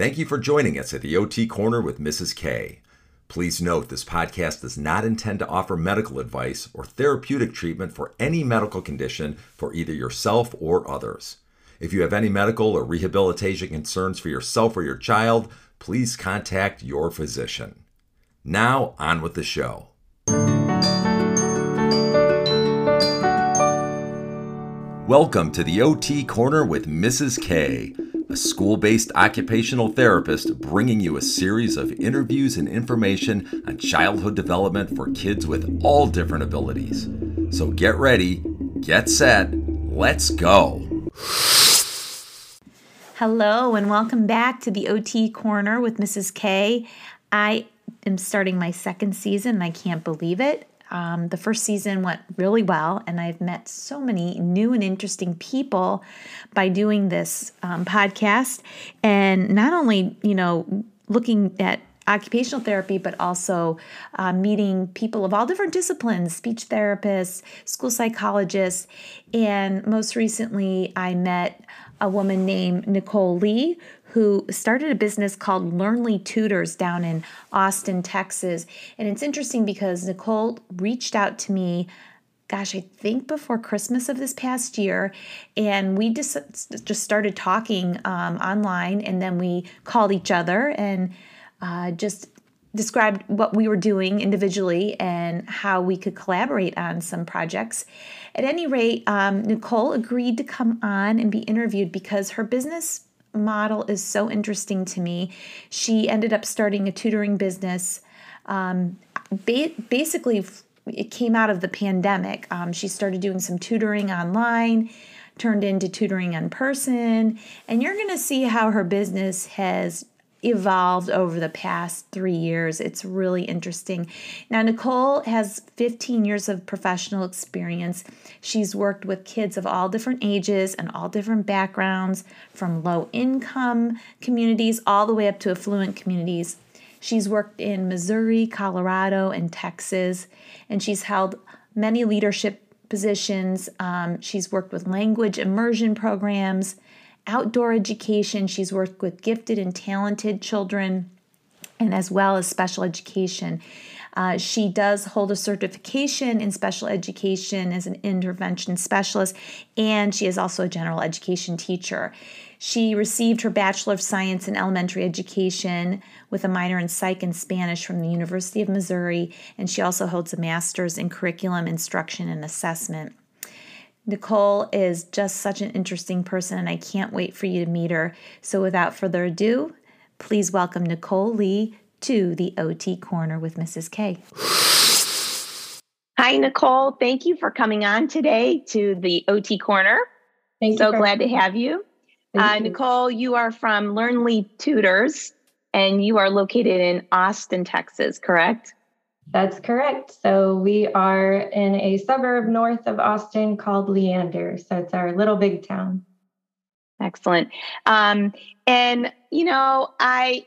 Thank you for joining us at the OT Corner with Mrs. K. Please note this podcast does not intend to offer medical advice or therapeutic treatment for any medical condition for either yourself or others. If you have any medical or rehabilitation concerns for yourself or your child, please contact your physician. Now, on with the show. Welcome to the OT Corner with Mrs. K, a school based occupational therapist bringing you a series of interviews and information on childhood development for kids with all different abilities. So get ready, get set, let's go. Hello, and welcome back to the OT Corner with Mrs. K. I am starting my second season, and I can't believe it. Um, the first season went really well, and I've met so many new and interesting people by doing this um, podcast. And not only, you know, looking at occupational therapy, but also uh, meeting people of all different disciplines speech therapists, school psychologists. And most recently, I met a woman named Nicole Lee, who started a business called Learnlee Tutors down in Austin, Texas. And it's interesting because Nicole reached out to me gosh, I think before Christmas of this past year, and we just just started talking um, online, and then we called each other and uh, just described what we were doing individually and how we could collaborate on some projects. At any rate, um, Nicole agreed to come on and be interviewed because her business model is so interesting to me. She ended up starting a tutoring business. Um, ba- basically, it came out of the pandemic. Um, she started doing some tutoring online, turned into tutoring in person, and you're going to see how her business has evolved over the past three years. It's really interesting. Now, Nicole has 15 years of professional experience. She's worked with kids of all different ages and all different backgrounds, from low income communities all the way up to affluent communities. She's worked in Missouri, Colorado, and Texas, and she's held many leadership positions. Um, she's worked with language immersion programs outdoor education. She's worked with gifted and talented children, and as well as special education. Uh, she does hold a certification in special education as an intervention specialist, and she is also a general education teacher. She received her Bachelor of Science in Elementary Education with a minor in Psych and Spanish from the University of Missouri, and she also holds a Master's in Curriculum Instruction and Assessment. Nicole is just such an interesting person, and I can't wait for you to meet her. So, without further ado, please welcome Nicole Lee to the OT Corner with Mrs. K. Hi, Nicole. Thank you for coming on today to the OT Corner. Thank so glad to have you. Uh, you. Nicole, you are from Learnlee Tutors, and you are located in Austin, Texas, correct? That's correct. So we are in a suburb north of Austin called Leander. So it's our little big town. Excellent. Um, and you know, I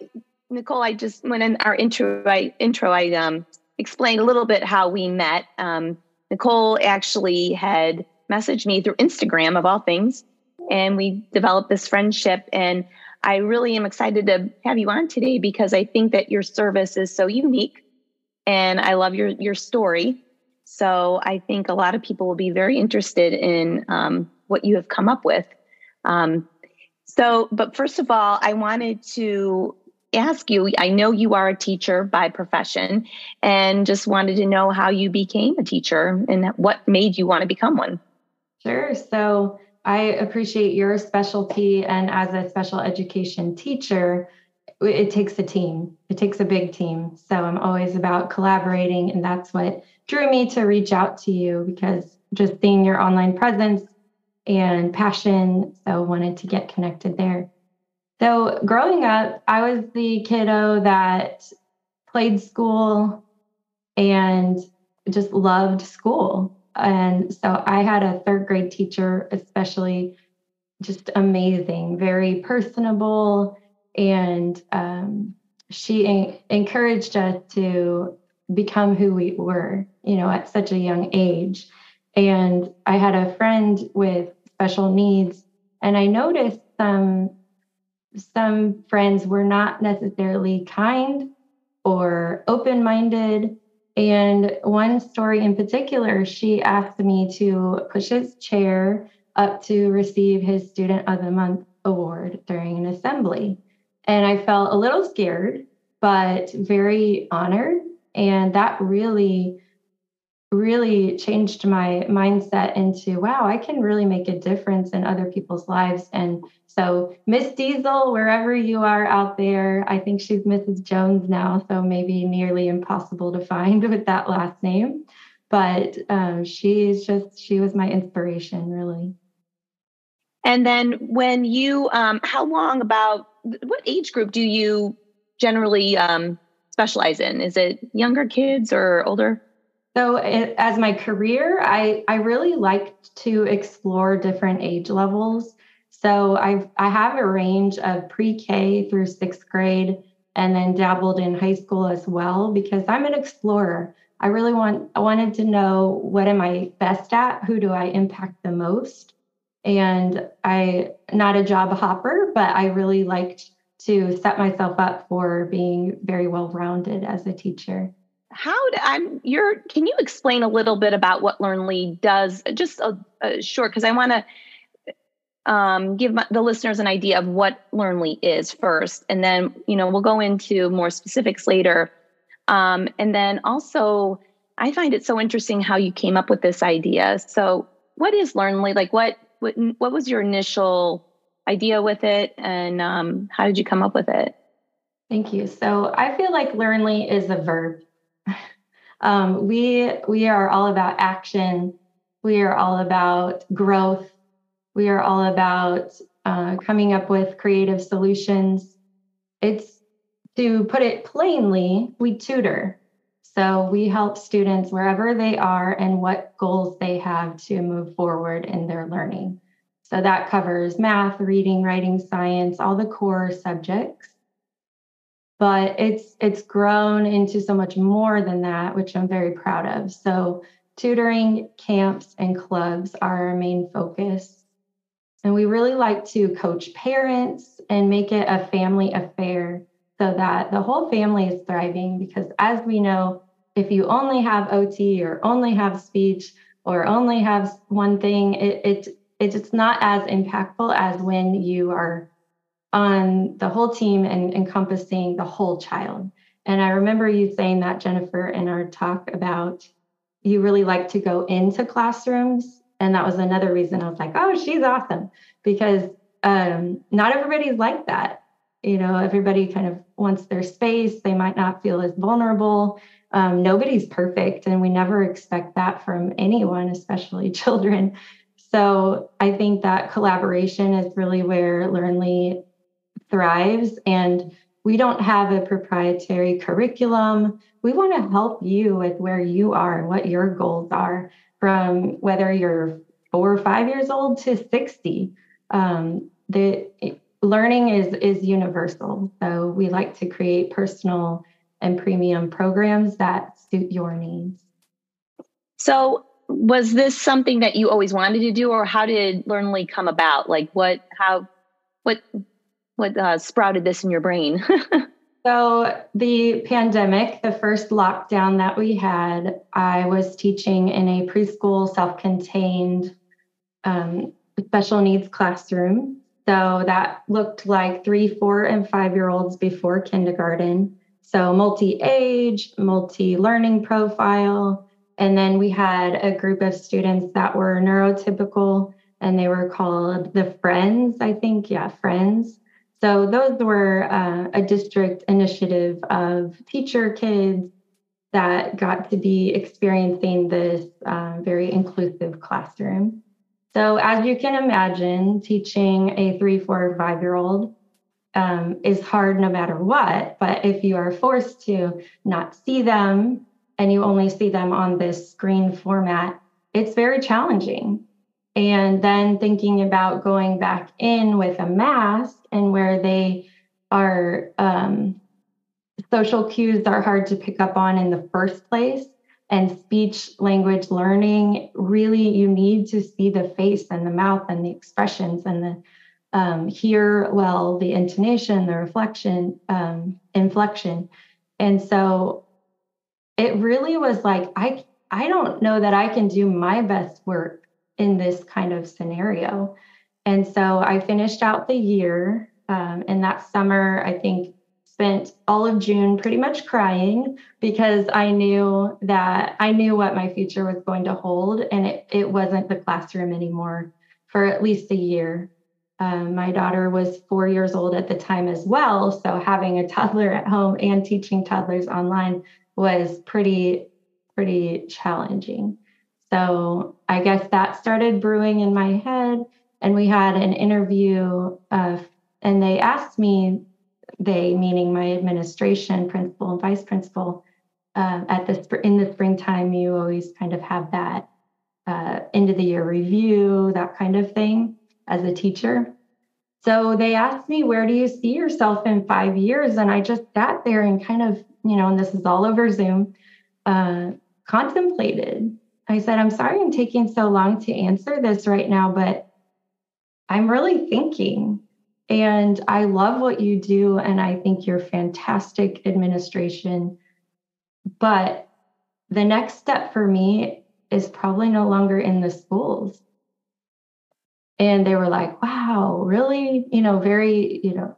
Nicole, I just when in our intro, I intro, I um, explained a little bit how we met. Um, Nicole actually had messaged me through Instagram of all things, and we developed this friendship. And I really am excited to have you on today because I think that your service is so unique and I love your your story. So I think a lot of people will be very interested in um, what you have come up with. Um, so, but first of all, I wanted to ask you. I know you are a teacher by profession, and just wanted to know how you became a teacher and what made you want to become one. Sure. So I appreciate your specialty, and as a special education teacher, it takes a team. It takes a big team. So I'm always about collaborating. And that's what drew me to reach out to you because just seeing your online presence and passion. So wanted to get connected there. So growing up, I was the kiddo that played school and just loved school. And so I had a third grade teacher, especially just amazing, very personable and um, she encouraged us to become who we were, you know, at such a young age. And I had a friend with special needs, and I noticed some some friends were not necessarily kind or open minded. And one story in particular, she asked me to push his chair up to receive his Student of the Month award during an assembly. And I felt a little scared, but very honored. And that really really changed my mindset into wow, I can really make a difference in other people's lives. And so, Miss Diesel, wherever you are out there, I think she's Mrs. Jones now, so maybe nearly impossible to find with that last name. But um, she's just, she was my inspiration, really. And then, when you, um, how long about what age group do you generally um, specialize in? Is it younger kids or older? So, it, as my career, I, I really like to explore different age levels. So, I I have a range of pre-K through sixth grade, and then dabbled in high school as well because I'm an explorer. I really want I wanted to know what am I best at? Who do I impact the most? And I not a job hopper, but I really liked to set myself up for being very well rounded as a teacher. How do, I'm you're can you explain a little bit about what Learnlee does? Just a, a short because I want to um, give my, the listeners an idea of what Learnlee is first and then you know we'll go into more specifics later. Um, and then also I find it so interesting how you came up with this idea. So what is Learnlee? Like what what, what was your initial idea with it and um, how did you come up with it Thank you. So I feel like Learnlee is a verb. Um, we we are all about action. We are all about growth. We are all about uh, coming up with creative solutions. It's to put it plainly, we tutor. So we help students wherever they are and what goals they have to move forward in their learning. So that covers math, reading, writing, science, all the core subjects. But it's it's grown into so much more than that which i'm very proud of. So tutoring camps and clubs are our main focus. And we really like to coach parents and make it a family affair so that the whole family is thriving because as we know if you only have ot or only have speech or only have one thing it, it it's not as impactful as when you are on the whole team and encompassing the whole child. And I remember you saying that, Jennifer, in our talk about you really like to go into classrooms. And that was another reason I was like, oh, she's awesome. Because um, not everybody's like that. You know, everybody kind of wants their space. They might not feel as vulnerable. Um, nobody's perfect. And we never expect that from anyone, especially children. So I think that collaboration is really where Learnlee thrives and we don't have a proprietary curriculum. We want to help you with where you are and what your goals are from whether you're four or five years old to 60. Um, the learning is is universal. So we like to create personal and premium programs that suit your needs. So was this something that you always wanted to do or how did Learnlee come about? Like what how what what uh, sprouted this in your brain? so, the pandemic, the first lockdown that we had, I was teaching in a preschool self contained um, special needs classroom. So, that looked like three, four, and five year olds before kindergarten. So, multi age, multi learning profile. And then we had a group of students that were neurotypical and they were called the Friends, I think. Yeah, Friends. So those were uh, a district initiative of teacher kids that got to be experiencing this uh, very inclusive classroom. So as you can imagine, teaching a three, four, five year old um, is hard no matter what. But if you are forced to not see them and you only see them on this screen format, it's very challenging. And then thinking about going back in with a mask and where they are um, social cues are hard to pick up on in the first place and speech language learning really you need to see the face and the mouth and the expressions and the um, hear well the intonation, the reflection, um, inflection. And so it really was like, I, I don't know that I can do my best work in this kind of scenario. And so I finished out the year. Um, and that summer, I think spent all of June pretty much crying because I knew that I knew what my future was going to hold, and it, it wasn't the classroom anymore for at least a year. Um, my daughter was four years old at the time as well. So having a toddler at home and teaching toddlers online was pretty, pretty challenging. So I guess that started brewing in my head. And we had an interview, of, and they asked me, they meaning my administration, principal and vice principal, uh, at the in the springtime, you always kind of have that uh, end of the year review, that kind of thing as a teacher. So they asked me, Where do you see yourself in five years? And I just sat there and kind of, you know, and this is all over Zoom, uh, contemplated. I said, I'm sorry I'm taking so long to answer this right now, but I'm really thinking. And I love what you do. And I think you're fantastic administration. But the next step for me is probably no longer in the schools. And they were like, wow, really? You know, very, you know,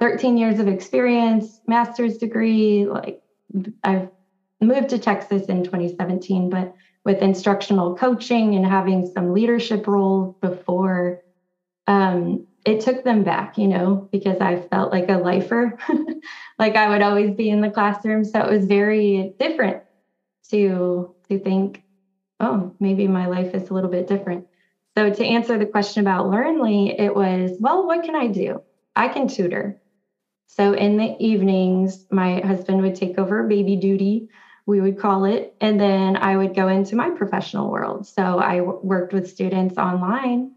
13 years of experience, master's degree. Like, I've moved to Texas in 2017, but with instructional coaching and having some leadership roles before, um, it took them back, you know, because I felt like a lifer, like I would always be in the classroom. So it was very different to to think, oh, maybe my life is a little bit different. So, to answer the question about Learnlee, it was, well, what can I do? I can tutor. So, in the evenings, my husband would take over baby duty, we would call it, and then I would go into my professional world. So, I w- worked with students online,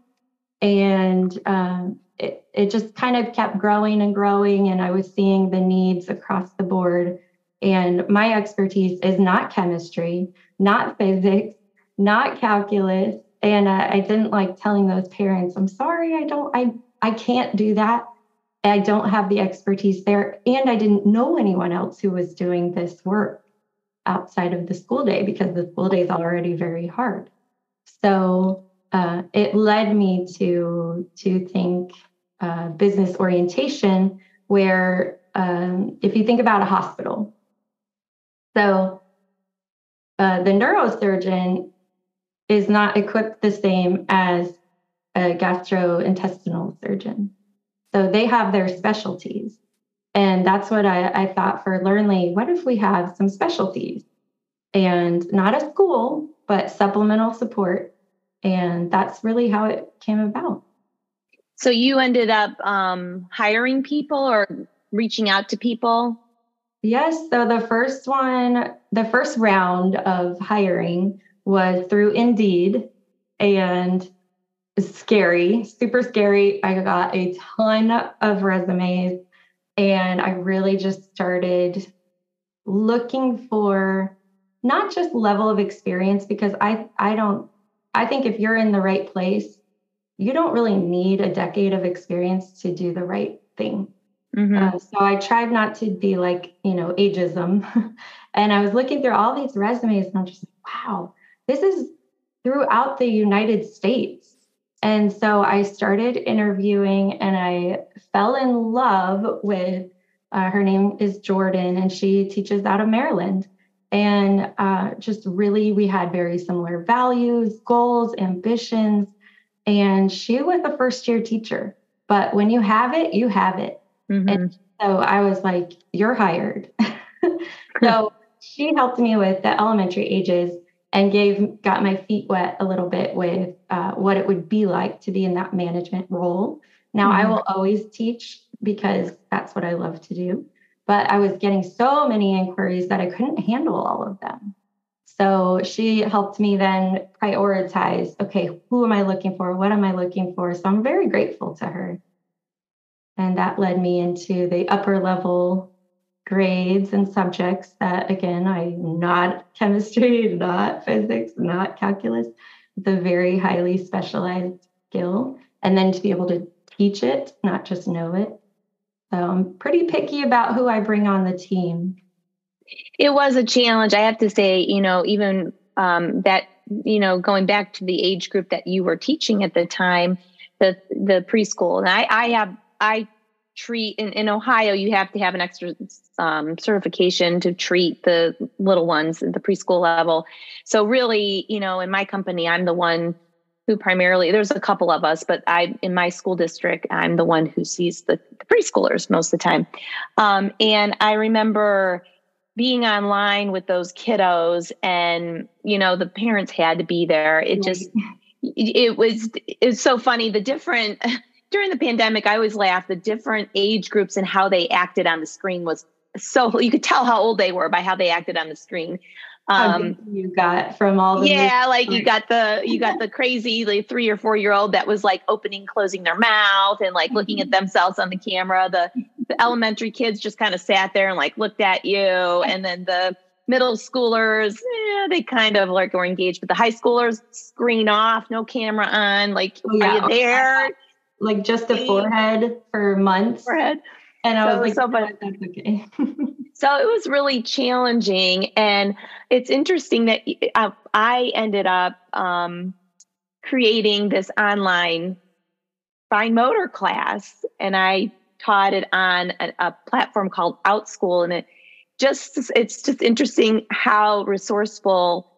and um, it, it just kind of kept growing and growing, and I was seeing the needs across the board. And my expertise is not chemistry, not physics, not calculus and i didn't like telling those parents i'm sorry i don't i i can't do that. I don't have the expertise there. And i didn't know anyone else who was doing this work outside of the school day because the school day is already very hard. So uh, it led me to to think uh, business orientation where um, if you think about a hospital so uh, the neurosurgeon is not equipped the same as a gastrointestinal surgeon. So they have their specialties. And that's what I, I thought for Learnlee. What if we have some specialties and not a school, but supplemental support? And that's really how it came about. So you ended up um, hiring people or reaching out to people? Yes. So the first one, the first round of hiring was through Indeed and scary, super scary. I got a ton of resumes and I really just started looking for not just level of experience because I I don't I think if you're in the right place, you don't really need a decade of experience to do the right thing. Mm-hmm. Uh, so I tried not to be like, you know, ageism. and I was looking through all these resumes and I'm just like, wow, this is throughout the United States. And so I started interviewing and I fell in love with uh, her name is Jordan and she teaches out of Maryland. And uh, just really, we had very similar values, goals, ambitions. And she was a first year teacher. But when you have it, you have it. Mm-hmm. And so I was like, you're hired. so she helped me with the elementary ages and gave got my feet wet a little bit with uh, what it would be like to be in that management role. Now mm-hmm. I will always teach because that's what I love to do, but I was getting so many inquiries that I couldn't handle all of them. So she helped me then prioritize okay, who am I looking for? What am I looking for? So I'm very grateful to her. And that led me into the upper level grades and subjects that, again, I'm not chemistry, not physics, not calculus. A very highly specialized skill. And then to be able to teach it, not just know it. So I'm pretty picky about who I bring on the team. It was a challenge. I have to say, you know, even um, that, you know, going back to the age group that you were teaching at the time, the the preschool, and I, I have I treat in, in Ohio, you have to have an extra um, certification to treat the little ones at the preschool level. So really, you know, in my company, I'm the one who primarily there's a couple of us, but I in my school district, I'm the one who sees the, the preschoolers most of the time. Um, and I remember being online with those kiddos and you know the parents had to be there it just it, it was it's so funny the different during the pandemic, I always laugh the different age groups and how they acted on the screen was so you could tell how old they were by how they acted on the screen. Um, you got from all the yeah, like you got the you got the crazy like three or four year old that was like opening, closing their mouth and like looking at themselves on the camera. The the elementary kids just kind of sat there and like looked at you, and then the middle schoolers, yeah, they kind of like were engaged, but the high schoolers screen off, no camera on. Like, oh, yeah. are you there? Like just a forehead for months. Forehead. And I so was like, so oh, that's okay. so it was really challenging. And it's interesting that uh, I ended up um, creating this online fine motor class and I taught it on a, a platform called OutSchool. And it just, it's just interesting how resourceful,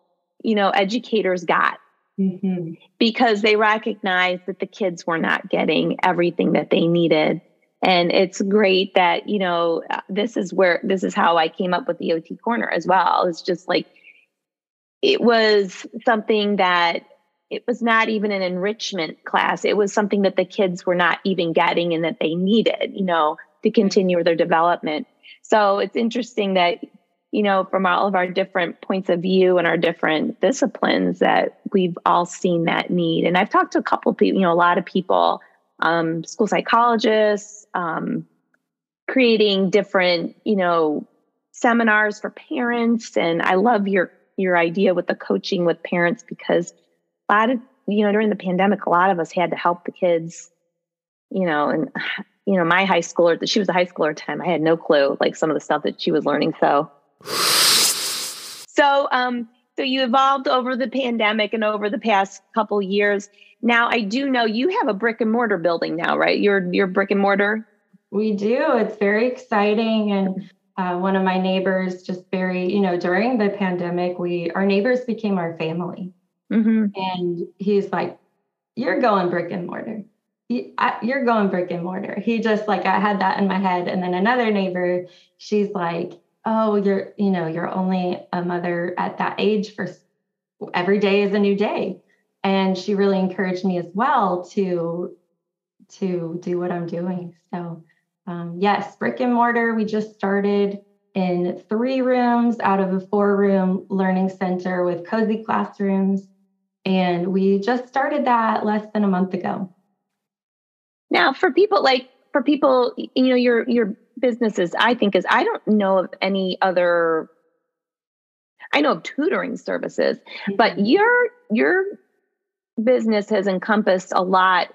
you know, educators got Mm-hmm. Because they recognized that the kids were not getting everything that they needed. And it's great that, you know, uh, this is where, this is how I came up with the OT corner as well. It's just like, it was something that it was not even an enrichment class. It was something that the kids were not even getting and that they needed, you know, to continue their development. So it's interesting that you know, from all of our different points of view and our different disciplines that we've all seen that need. And I've talked to a couple people, you know, a lot of people, um, school psychologists, um, creating different, you know, seminars for parents. And I love your your idea with the coaching with parents because a lot of, you know, during the pandemic, a lot of us had to help the kids, you know, and you know, my high schooler, she was a high schooler time. I had no clue, like some of the stuff that she was learning. So so, um, so you evolved over the pandemic and over the past couple years. Now, I do know you have a brick and mortar building now, right? You're you're brick and mortar. We do. It's very exciting, and uh, one of my neighbors just very, you know, during the pandemic, we our neighbors became our family, mm-hmm. and he's like, "You're going brick and mortar." you're going brick and mortar. He just like I had that in my head, and then another neighbor, she's like, oh you're you know you're only a mother at that age for every day is a new day. And she really encouraged me as well to to do what i'm doing. So um, yes brick and mortar we just started in three rooms out of a four room learning center with cozy classrooms. And we just started that less than a month ago. Now for people like for people you know your your businesses I think is I don't know of any other I know of tutoring services, mm-hmm. but your your business has encompassed a lot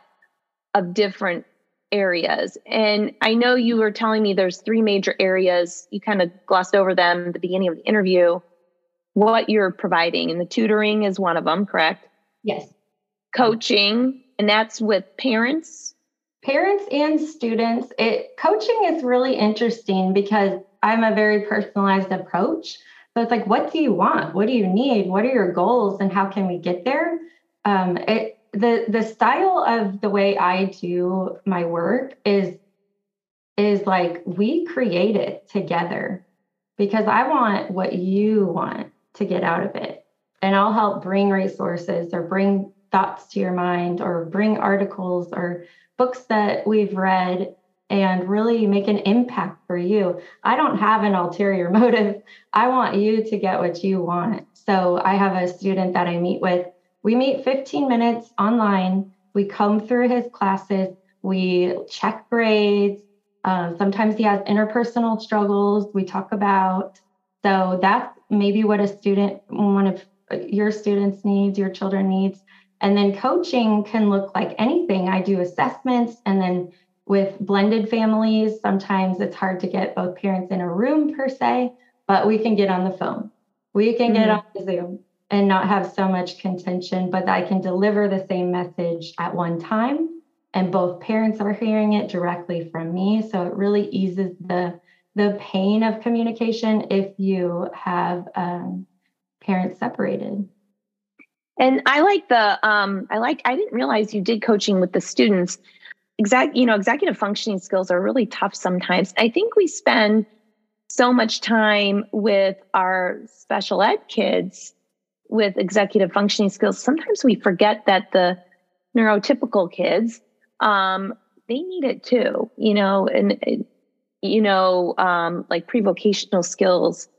of different areas. And I know you were telling me there's three major areas. You kind of glossed over them at the beginning of the interview. What you're providing, and the tutoring is one of them, correct? Yes. Coaching, and that's with parents parents and students it coaching is really interesting because i'm a very personalized approach. So it's like what do you want? What do you need? What are your goals and how can we get there? Um, it the the style of the way i do my work is is like we create it together because i want what you want to get out of it. And i'll help bring resources or bring thoughts to your mind or bring articles or books that we've read and really make an impact for you. I don't have an ulterior motive. I want you to get what you want. So I have a student that I meet with. We meet 15 minutes online. We come through his classes. We check grades. Uh, sometimes he has interpersonal struggles we talk about. So that's maybe what a student, one of your students needs, your children needs And then coaching can look like anything. I do assessments and then with blended families, sometimes it's hard to get both parents in a room per se, but we can get on the phone. We can mm-hmm. get on Zoom and not have so much contention, but I can deliver the same message at one time and both parents are hearing it directly from me. So it really eases the the pain of communication if you have um, parents separated. And I like the um, I like I didn't realize you did coaching with the students. Exact, you know, executive functioning skills are really tough sometimes. I think we spend so much time with our special ed kids with executive functioning skills. Sometimes we forget that the neurotypical kids um, they need it too. You know, and you know, um, like pre-vocational skills,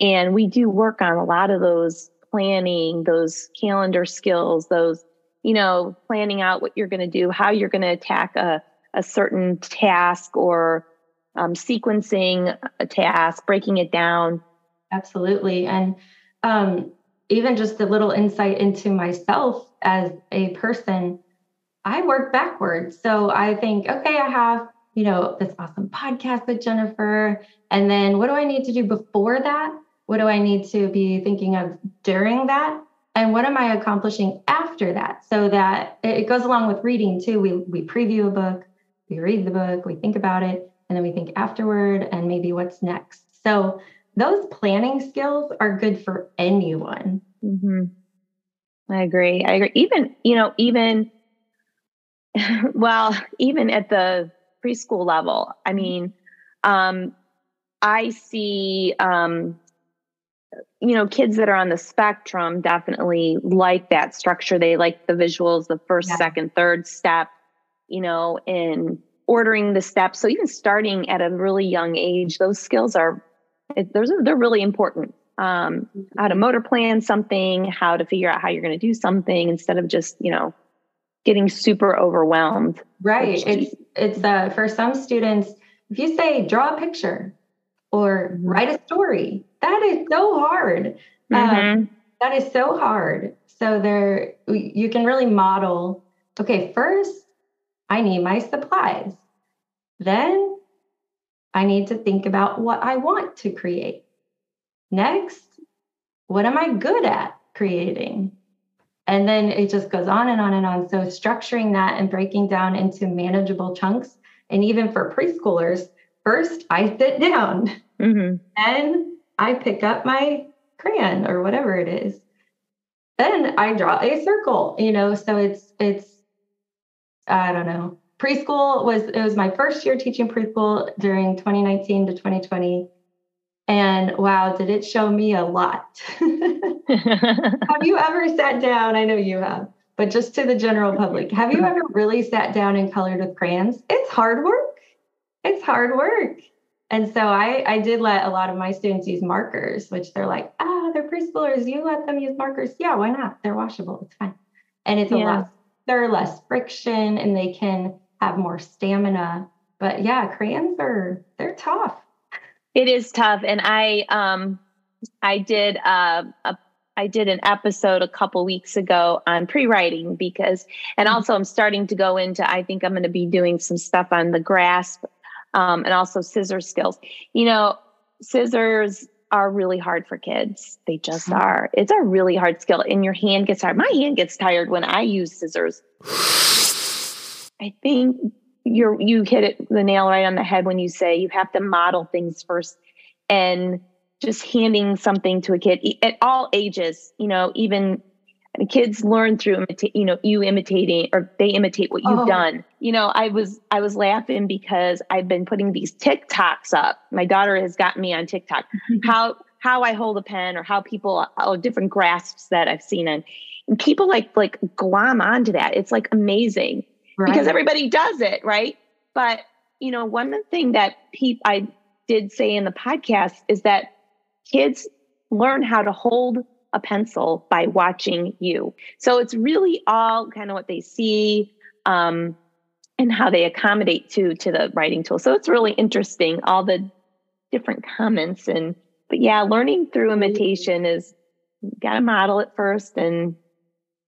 and we do work on a lot of those planning, those calendar skills, those, you know, planning out what you're going to do, how you're going to attack a, a certain task or um, sequencing a task, breaking it down. Absolutely. And um, even just a little insight into myself as a person, I work backwards. So I think, okay, I have, you know, this awesome podcast with Jennifer. And then what do I need to do before that? What do I need to be thinking of during that? And what am I accomplishing after that? So that it goes along with reading too. We we preview a book, we read the book, we think about it, and then we think afterward and maybe what's next. So those planning skills are good for anyone. Mm-hmm. I agree. I agree. Even, you know, even, well, even at the preschool level, I mean, um, I see um, you know, kids that are on the spectrum definitely like that structure. They like the visuals, the first, yeah. second, third step, you know, in ordering the steps. So even starting at a really young age, those skills are, those are, they're really important. Um, how to mm-hmm. motor plan something, how to figure out how you're going to do something instead of just, you know, getting super overwhelmed. Right. It's, it's, uh, for some students, if you say draw a picture or mm-hmm. write a story, that is so hard. Um, mm-hmm. Um, that is so hard. So there, you can really model. Okay, first, I need my supplies. Then, I need to think about what I want to create. Next, what am I good at creating? And then it just goes on and on and on. So, structuring that and breaking down into manageable chunks. And even for preschoolers, first I sit down, mm-hmm. and I pick up my crayon or whatever it is. Then I draw a circle, you know, so it's it's I don't know. Preschool was it was my first year teaching preschool during 2019 to 2020. And wow, did it show me a lot. have you ever sat down? I know you have, but just to the general public, have you ever really sat down and colored with crayons? It's hard work. It's hard work. And so I, I did let a lot of my students use markers, which they're like, ah, they're preschoolers. You let them use markers. Yeah, why not? They're washable. It's fine. And it's yeah. a less, they're less friction and they can have more stamina. But yeah, crayons are, they're tough. It is tough. And I, um, I did, uh, a I did an episode a couple weeks ago on pre-writing because, and mm-hmm. also I'm starting to go into. I think I'm going to be doing some stuff on the grasp um, and also scissor skills. You know, scissors are really hard for kids. They just are. It's a really hard skill, and your hand gets tired. My hand gets tired when I use scissors. I think you're you hit it the nail right on the head when you say you have to model things first, and just handing something to a kid at all ages. You know, even kids learn through imitate you know you imitating or they imitate what you've oh. done. You know i was i was laughing because i've been putting these tiktoks up. My daughter has gotten me on tiktok. How how i hold a pen or how people or different grasps that i've seen and, and people like like glom onto that. It's like amazing. Right. because everybody does it right? But you know one thing that people i did say in the podcast is that kids learn how to hold a pencil by watching you. So it's really all kind of what they see um, and how they accommodate to to the writing tool. So it's really interesting all the different comments and but yeah, learning through imitation is got to model it first and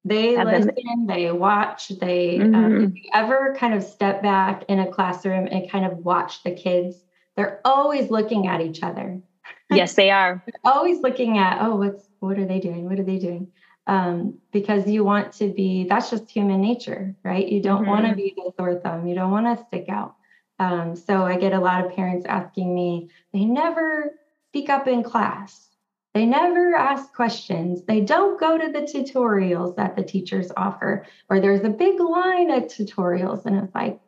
They listen, them. they watch, they mm-hmm. um, if you ever kind of step back in a classroom and kind of watch the kids, they're always looking at each other. Yes, they are. always looking at, oh, what's what are they doing? What are they doing? Um, because you want to be, that's just human nature, right? You don't mm-hmm. want to be the sore thumb. You don't want to stick out. Um, so I get a lot of parents asking me, they never speak up in class. They never ask questions. They don't go to the tutorials that the teachers offer, or there's a big line of tutorials. And it's like,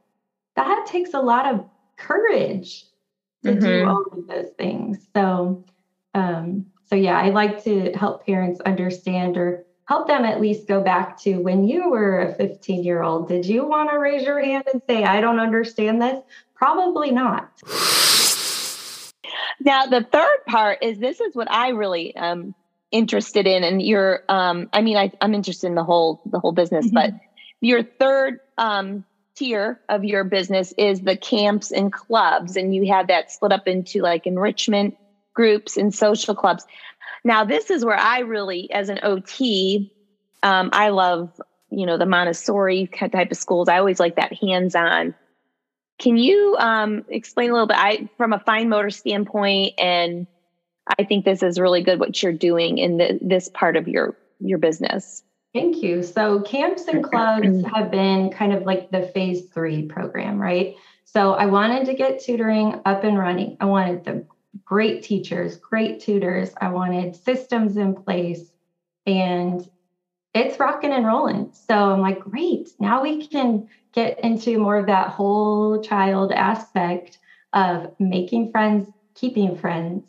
that takes a lot of courage to mm-hmm. do all of those things. So, um, so yeah, I like to help parents understand or help them at least go back to when you were a 15 year old. Did you want to raise your hand and say, I don't understand this? Probably not. Now, the third part is this is what I really am interested in. And you're, um, I mean, I, am interested in the whole, the whole business, mm-hmm. but your third um, tier of your business is the camps and clubs. And you have that split up into like enrichment groups and social clubs. Now, this is where I really, as an OT, um, I love, you know, the Montessori type of schools. I always like that hands on. Can you um, explain a little bit I, from a fine motor standpoint? And I think this is really good what you're doing in the, this part of your your business. Thank you. So camps and clubs have been kind of like the phase three program, right? So I wanted to get tutoring up and running. I wanted the great teachers, great tutors. I wanted systems in place and it's rocking and rolling. So I'm like, great. Now we can get into more of that whole child aspect of making friends, keeping friends.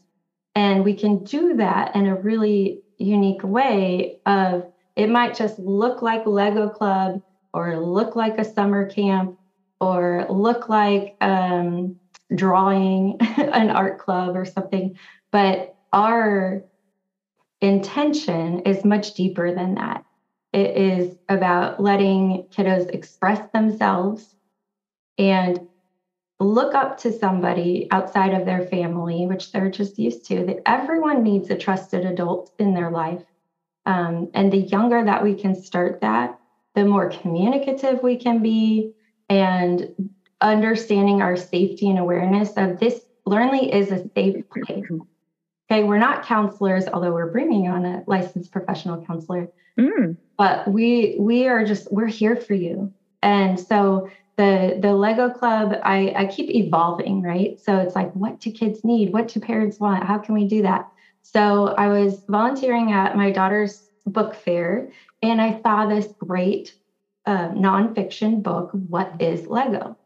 And we can do that in a really unique way of it might just look like Lego Club or look like a summer camp or look like um, drawing an art club or something. But our intention is much deeper than that. It is about letting kiddos express themselves and look up to somebody outside of their family, which they're just used to, that everyone needs a trusted adult in their life. Um, and the younger that we can start that, the more communicative we can be and understanding our safety and awareness of this Learnlee is a safe place. Okay, we're not counselors, although we're bringing on a licensed professional counselor. Mm. But we we are just we're here for you. And so the the Lego Club, I, I keep evolving, right? So it's like, what do kids need? What do parents want? How can we do that? So I was volunteering at my daughter's book fair, and I saw this great uh, nonfiction book, What is Lego?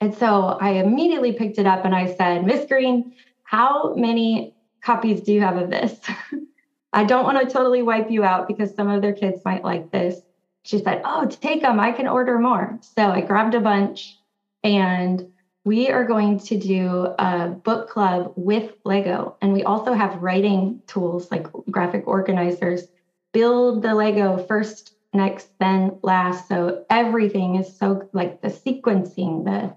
And so I immediately picked it up and I said, Miss Green, how many copies do you have of this? I don't want to totally wipe you out because some of their kids might like this. She said, Oh, take them. I can order more. So I grabbed a bunch and we are going to do a book club with Lego. And we also have writing tools like graphic organizers. Build the Lego first, next, then last. So everything is so like the sequencing, the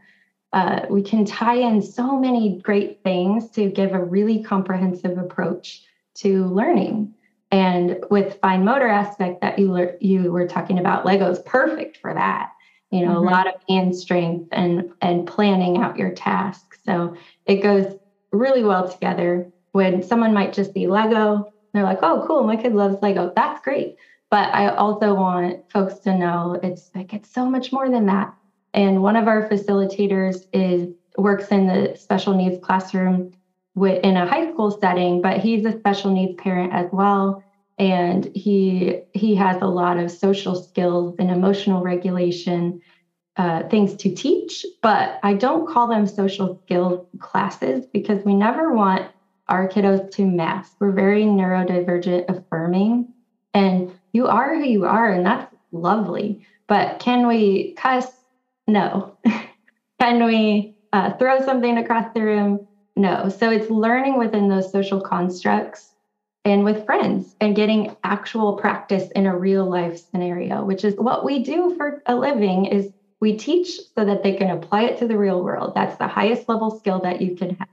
uh, we can tie in so many great things to give a really comprehensive approach to learning. And with fine motor aspect that you le- you were talking about, Lego's perfect for that. You know, mm-hmm. a lot of hand strength and and planning out your tasks. So it goes really well together. When someone might just be Lego, they're like, "Oh, cool, my kid loves Lego. That's great." But I also want folks to know it's like it's so much more than that. And one of our facilitators is works in the special needs classroom in a high school setting, but he's a special needs parent as well. And he he has a lot of social skills and emotional regulation uh, things to teach, but I don't call them social skills classes because we never want our kiddos to mask. We're very neurodivergent affirming, and you are who you are, and that's lovely. But can we cuss no. Can we uh, throw something across the room? No. So it's learning within those social constructs and with friends and getting actual practice in a real life scenario, which is what we do for a living is we teach so that they can apply it to the real world. That's the highest level skill that you can have.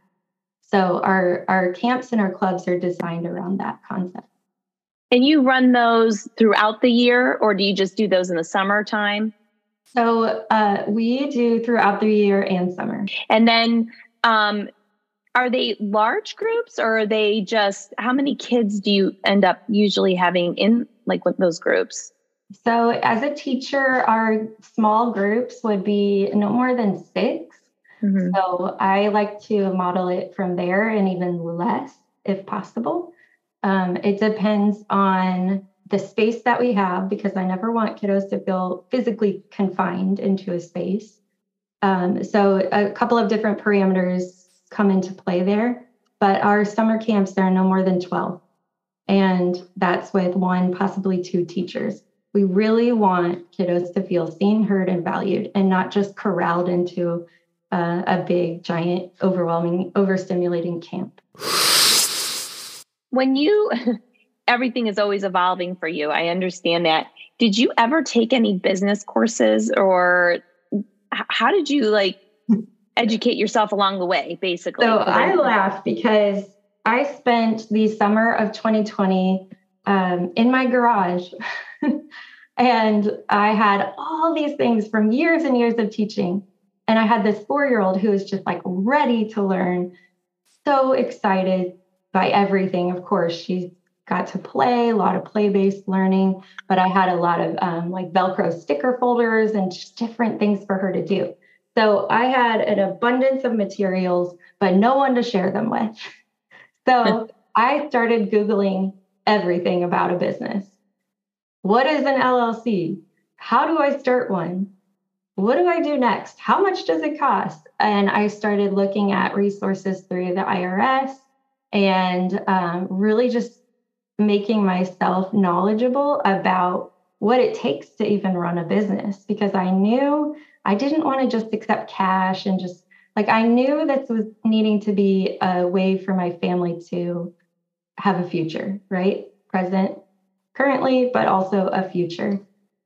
So our our camps and our clubs are designed around that concept. And you run those throughout the year, or do you just do those in the summertime? So uh, we do throughout the year and summer. And then, um, are they large groups, or are they just how many kids do you end up usually having in like with those groups? So, as a teacher, our small groups would be no more than 6 mm-hmm. So, I like to model it from there and even less if possible. Um, it depends on the space that we have because I never want kiddos to feel physically confined into a space. Um, so, a couple of different parameters come into play there. But our summer camps, there are no more than 12. And that's with one, possibly two teachers. We really want kiddos to feel seen, heard, and valued, and not just corralled into uh, a big, giant, overwhelming, overstimulating camp. When you, everything is always evolving for you. I understand that. Did you ever take any business courses or how did you like educate yourself along the way, basically? So I laugh because I spent the summer of 2020 um, in my garage. and I had all these things from years and years of teaching. And I had this four year old who was just like ready to learn, so excited by everything. Of course, she got to play, a lot of play based learning, but I had a lot of um, like Velcro sticker folders and just different things for her to do. So I had an abundance of materials, but no one to share them with. So I started Googling everything about a business. What is an LLC? How do I start one? What do I do next? How much does it cost? And I started looking at resources through the IRS and um, really just making myself knowledgeable about what it takes to even run a business because I knew I didn't want to just accept cash and just like I knew this was needing to be a way for my family to have a future, right? Present currently, but also a future.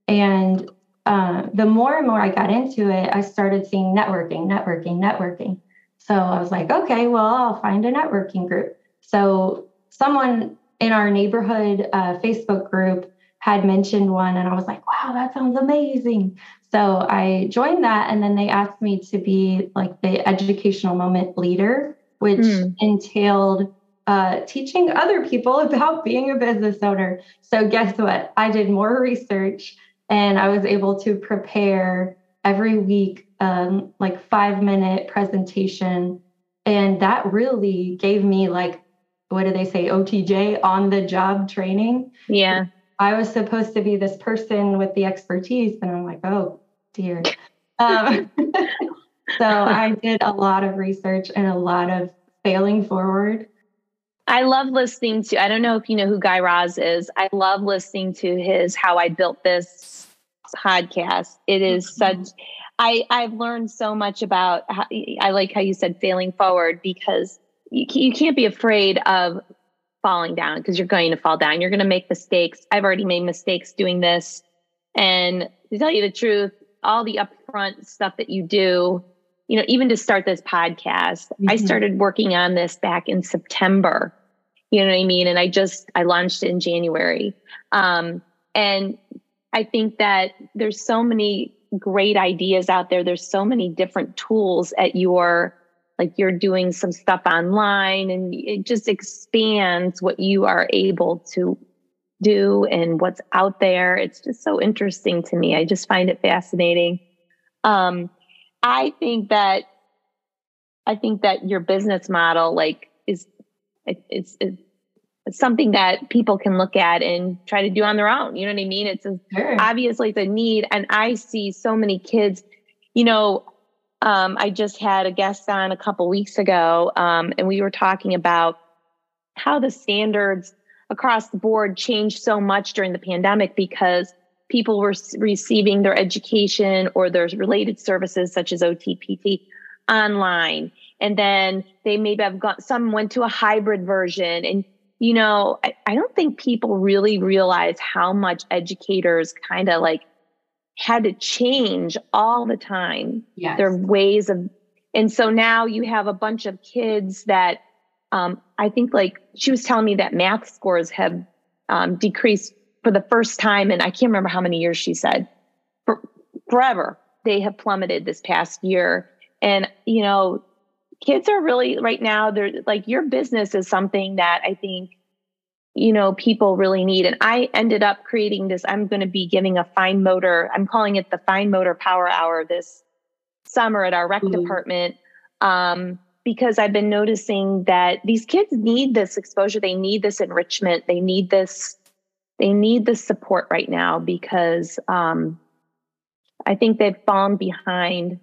And uh, the more and more I got into it, I started seeing networking, networking, networking. So I was like, okay, well, I'll find a networking group. So someone in our neighborhood uh, Facebook group had mentioned one, and I was like, wow, that sounds amazing. So I joined that, and then they asked me to be like the educational moment leader, which mm. entailed uh, teaching other people about being a business owner. So, guess what? I did more research and I was able to prepare every week, um, like five minute presentation. And that really gave me, like, what do they say, OTJ, on the job training. Yeah. I was supposed to be this person with the expertise, and I'm like, oh dear. Um, so I did a lot of research and a lot of failing forward I love listening to, I don't know if you know who Guy Raz is. I love listening to his How I Built This podcast. It is mm-hmm. such, I, I've learned so much about, how, I like how you said failing forward because you, you can't be afraid of falling down because you're going to fall down. You're going to make mistakes. I've already made mistakes doing this. And to tell you the truth, all the upfront stuff that you do, you know, even to start this podcast, mm-hmm. I started working on this back in September. You know what I mean? And I just I launched it in January. Um, and I think that there's so many great ideas out there. There's so many different tools at your like you're doing some stuff online and it just expands what you are able to do and what's out there. It's just so interesting to me. I just find it fascinating. Um, I think that I think that your business model like is it's, it's, something that people can look at and try to do on their own. You know what I mean? It's a, sure. obviously it's a need, and I see so many kids. You know, um, I just had a guest on a couple weeks ago, um, and we were talking about how the standards across the board changed so much during the pandemic because people were receiving their education or their related services such as OTPT online. And then they maybe have got some went to a hybrid version. And, you know, I, I don't think people really realize how much educators kind of like had to change all the time yes. their ways of. And so now you have a bunch of kids that um, I think like she was telling me that math scores have um, decreased for the first time, and I can't remember how many years she said, for, forever. They have plummeted this past year. And, you know, kids are really right now, they're like your business is something that I think, you know, people really need. And I ended up creating this. I'm going to be giving a fine motor, I'm calling it the fine motor power hour this summer at our rec mm-hmm. department. Um, because I've been noticing that these kids need this exposure, they need this enrichment, they need this, they need this support right now because um, I think they've fallen behind.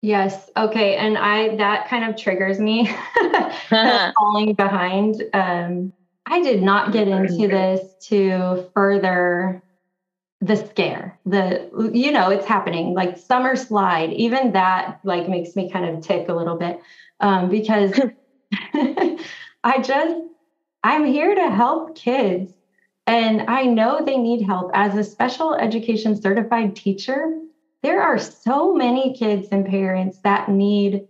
Yes. Okay. And I that kind of triggers me falling behind. Um, I did not get into this to further the scare the you know it's happening like summer slide even that like makes me kind of tick a little bit um, because i just i'm here to help kids and i know they need help. As a special education certified teacher there are so many kids and parents that need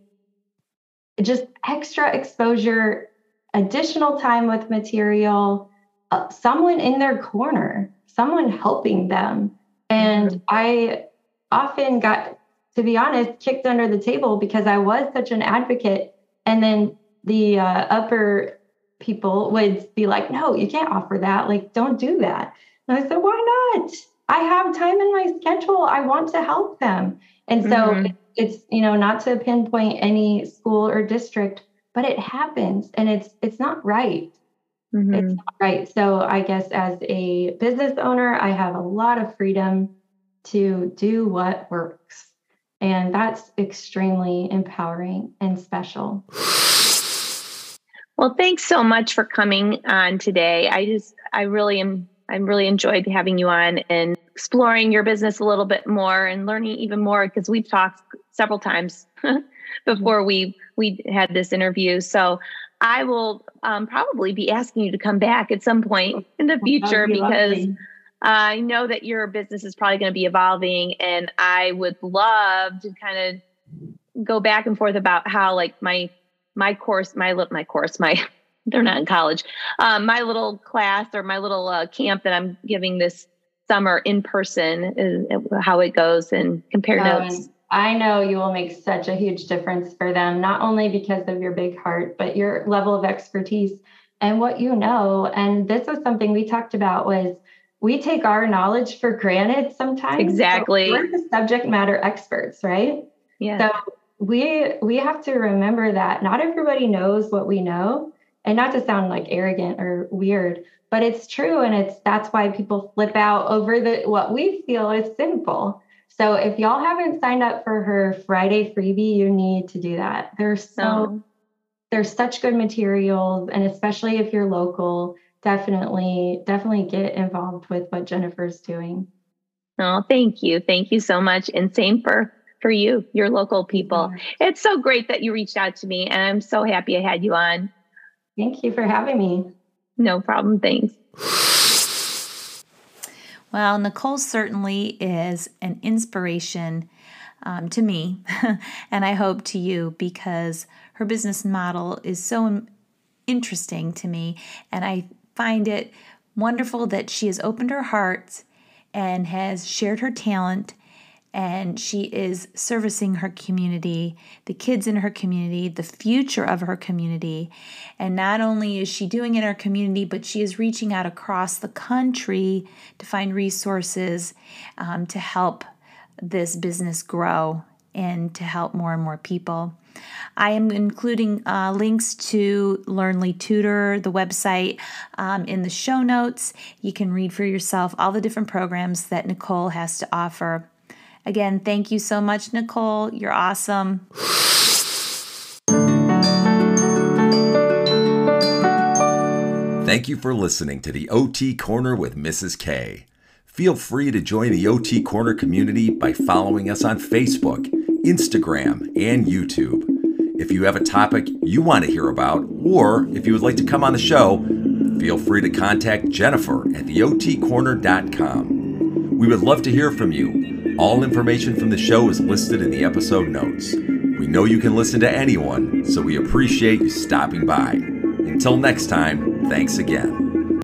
just extra exposure additional time with material uh, someone in their corner someone helping them. And mm-hmm. I often got, to be honest, kicked under the table because I was such an advocate. And then the uh, upper people would be like, no, you can't offer that. Like, don't do that. And I said, why not? I have time in my schedule. I want to help them. And so mm-hmm. it's, you know, not to pinpoint any school or district, but it happens and it's it's not right. Mm-hmm. It's not right. So I guess as a business owner, I have a lot of freedom to do what works. And that's extremely empowering and special. Well, thanks so much for coming on today. I just, I really am, I really enjoyed having you on and exploring your business a little bit more and learning even more because we've talked several times before we we had this interview. So I will um, probably be asking you to come back at some point in the future be because lovely. I know that your business is probably going to be evolving, and I would love to kind of go back and forth about how like my my course, my little my course, my they're not in college, um, my little class or my little uh, camp that I'm giving this summer in person is how it goes and compare oh, notes. I know you will make such a huge difference for them, not only because of your big heart, but your level of expertise and what you know. And this was something we talked about was we take our knowledge for granted sometimes. Exactly. we're the subject matter experts, right? Yeah. So we we have to remember that not everybody knows what we know. And not to sound like arrogant or weird, but it's true. And it's that's why people flip out over the what we feel is simple so if y'all haven't signed up for her Friday freebie, you need to do that. There's so oh. there's such good materials, and especially if you're local, definitely definitely get involved with what Jennifer's doing. Oh, thank you, thank you so much, and same for for you, your local people. It's so great that you reached out to me, and I'm so happy I had you on. Thank you for having me. No problem. Thanks. Well, Nichole certainly is an inspiration um, to me, and I hope to you because her business model is so interesting to me, and I find it wonderful that she has opened her heart and has shared her talent and she is servicing her community, the kids in her community, the future of her community. And not only is she doing it in her community, but she is reaching out across the country to find resources um, to help this business grow and to help more and more people. I am including uh, links to Learnlee Tutor, the website, um, in the show notes. You can read for yourself all the different programs that Nichole has to offer. Again, thank you so much, Nichole. You're awesome. Thank you for listening to the OT Corner with Mrs. K. Feel free to join the OT Corner community by following us on Facebook, Instagram, and YouTube. If you have a topic you want to hear about, or if you would like to come on the show, feel free to contact Jennifer at theotcorner.com. We would love to hear from you all information from the show is listed in the episode notes. We know you can listen to anyone, so we appreciate you stopping by. Until next time, thanks again.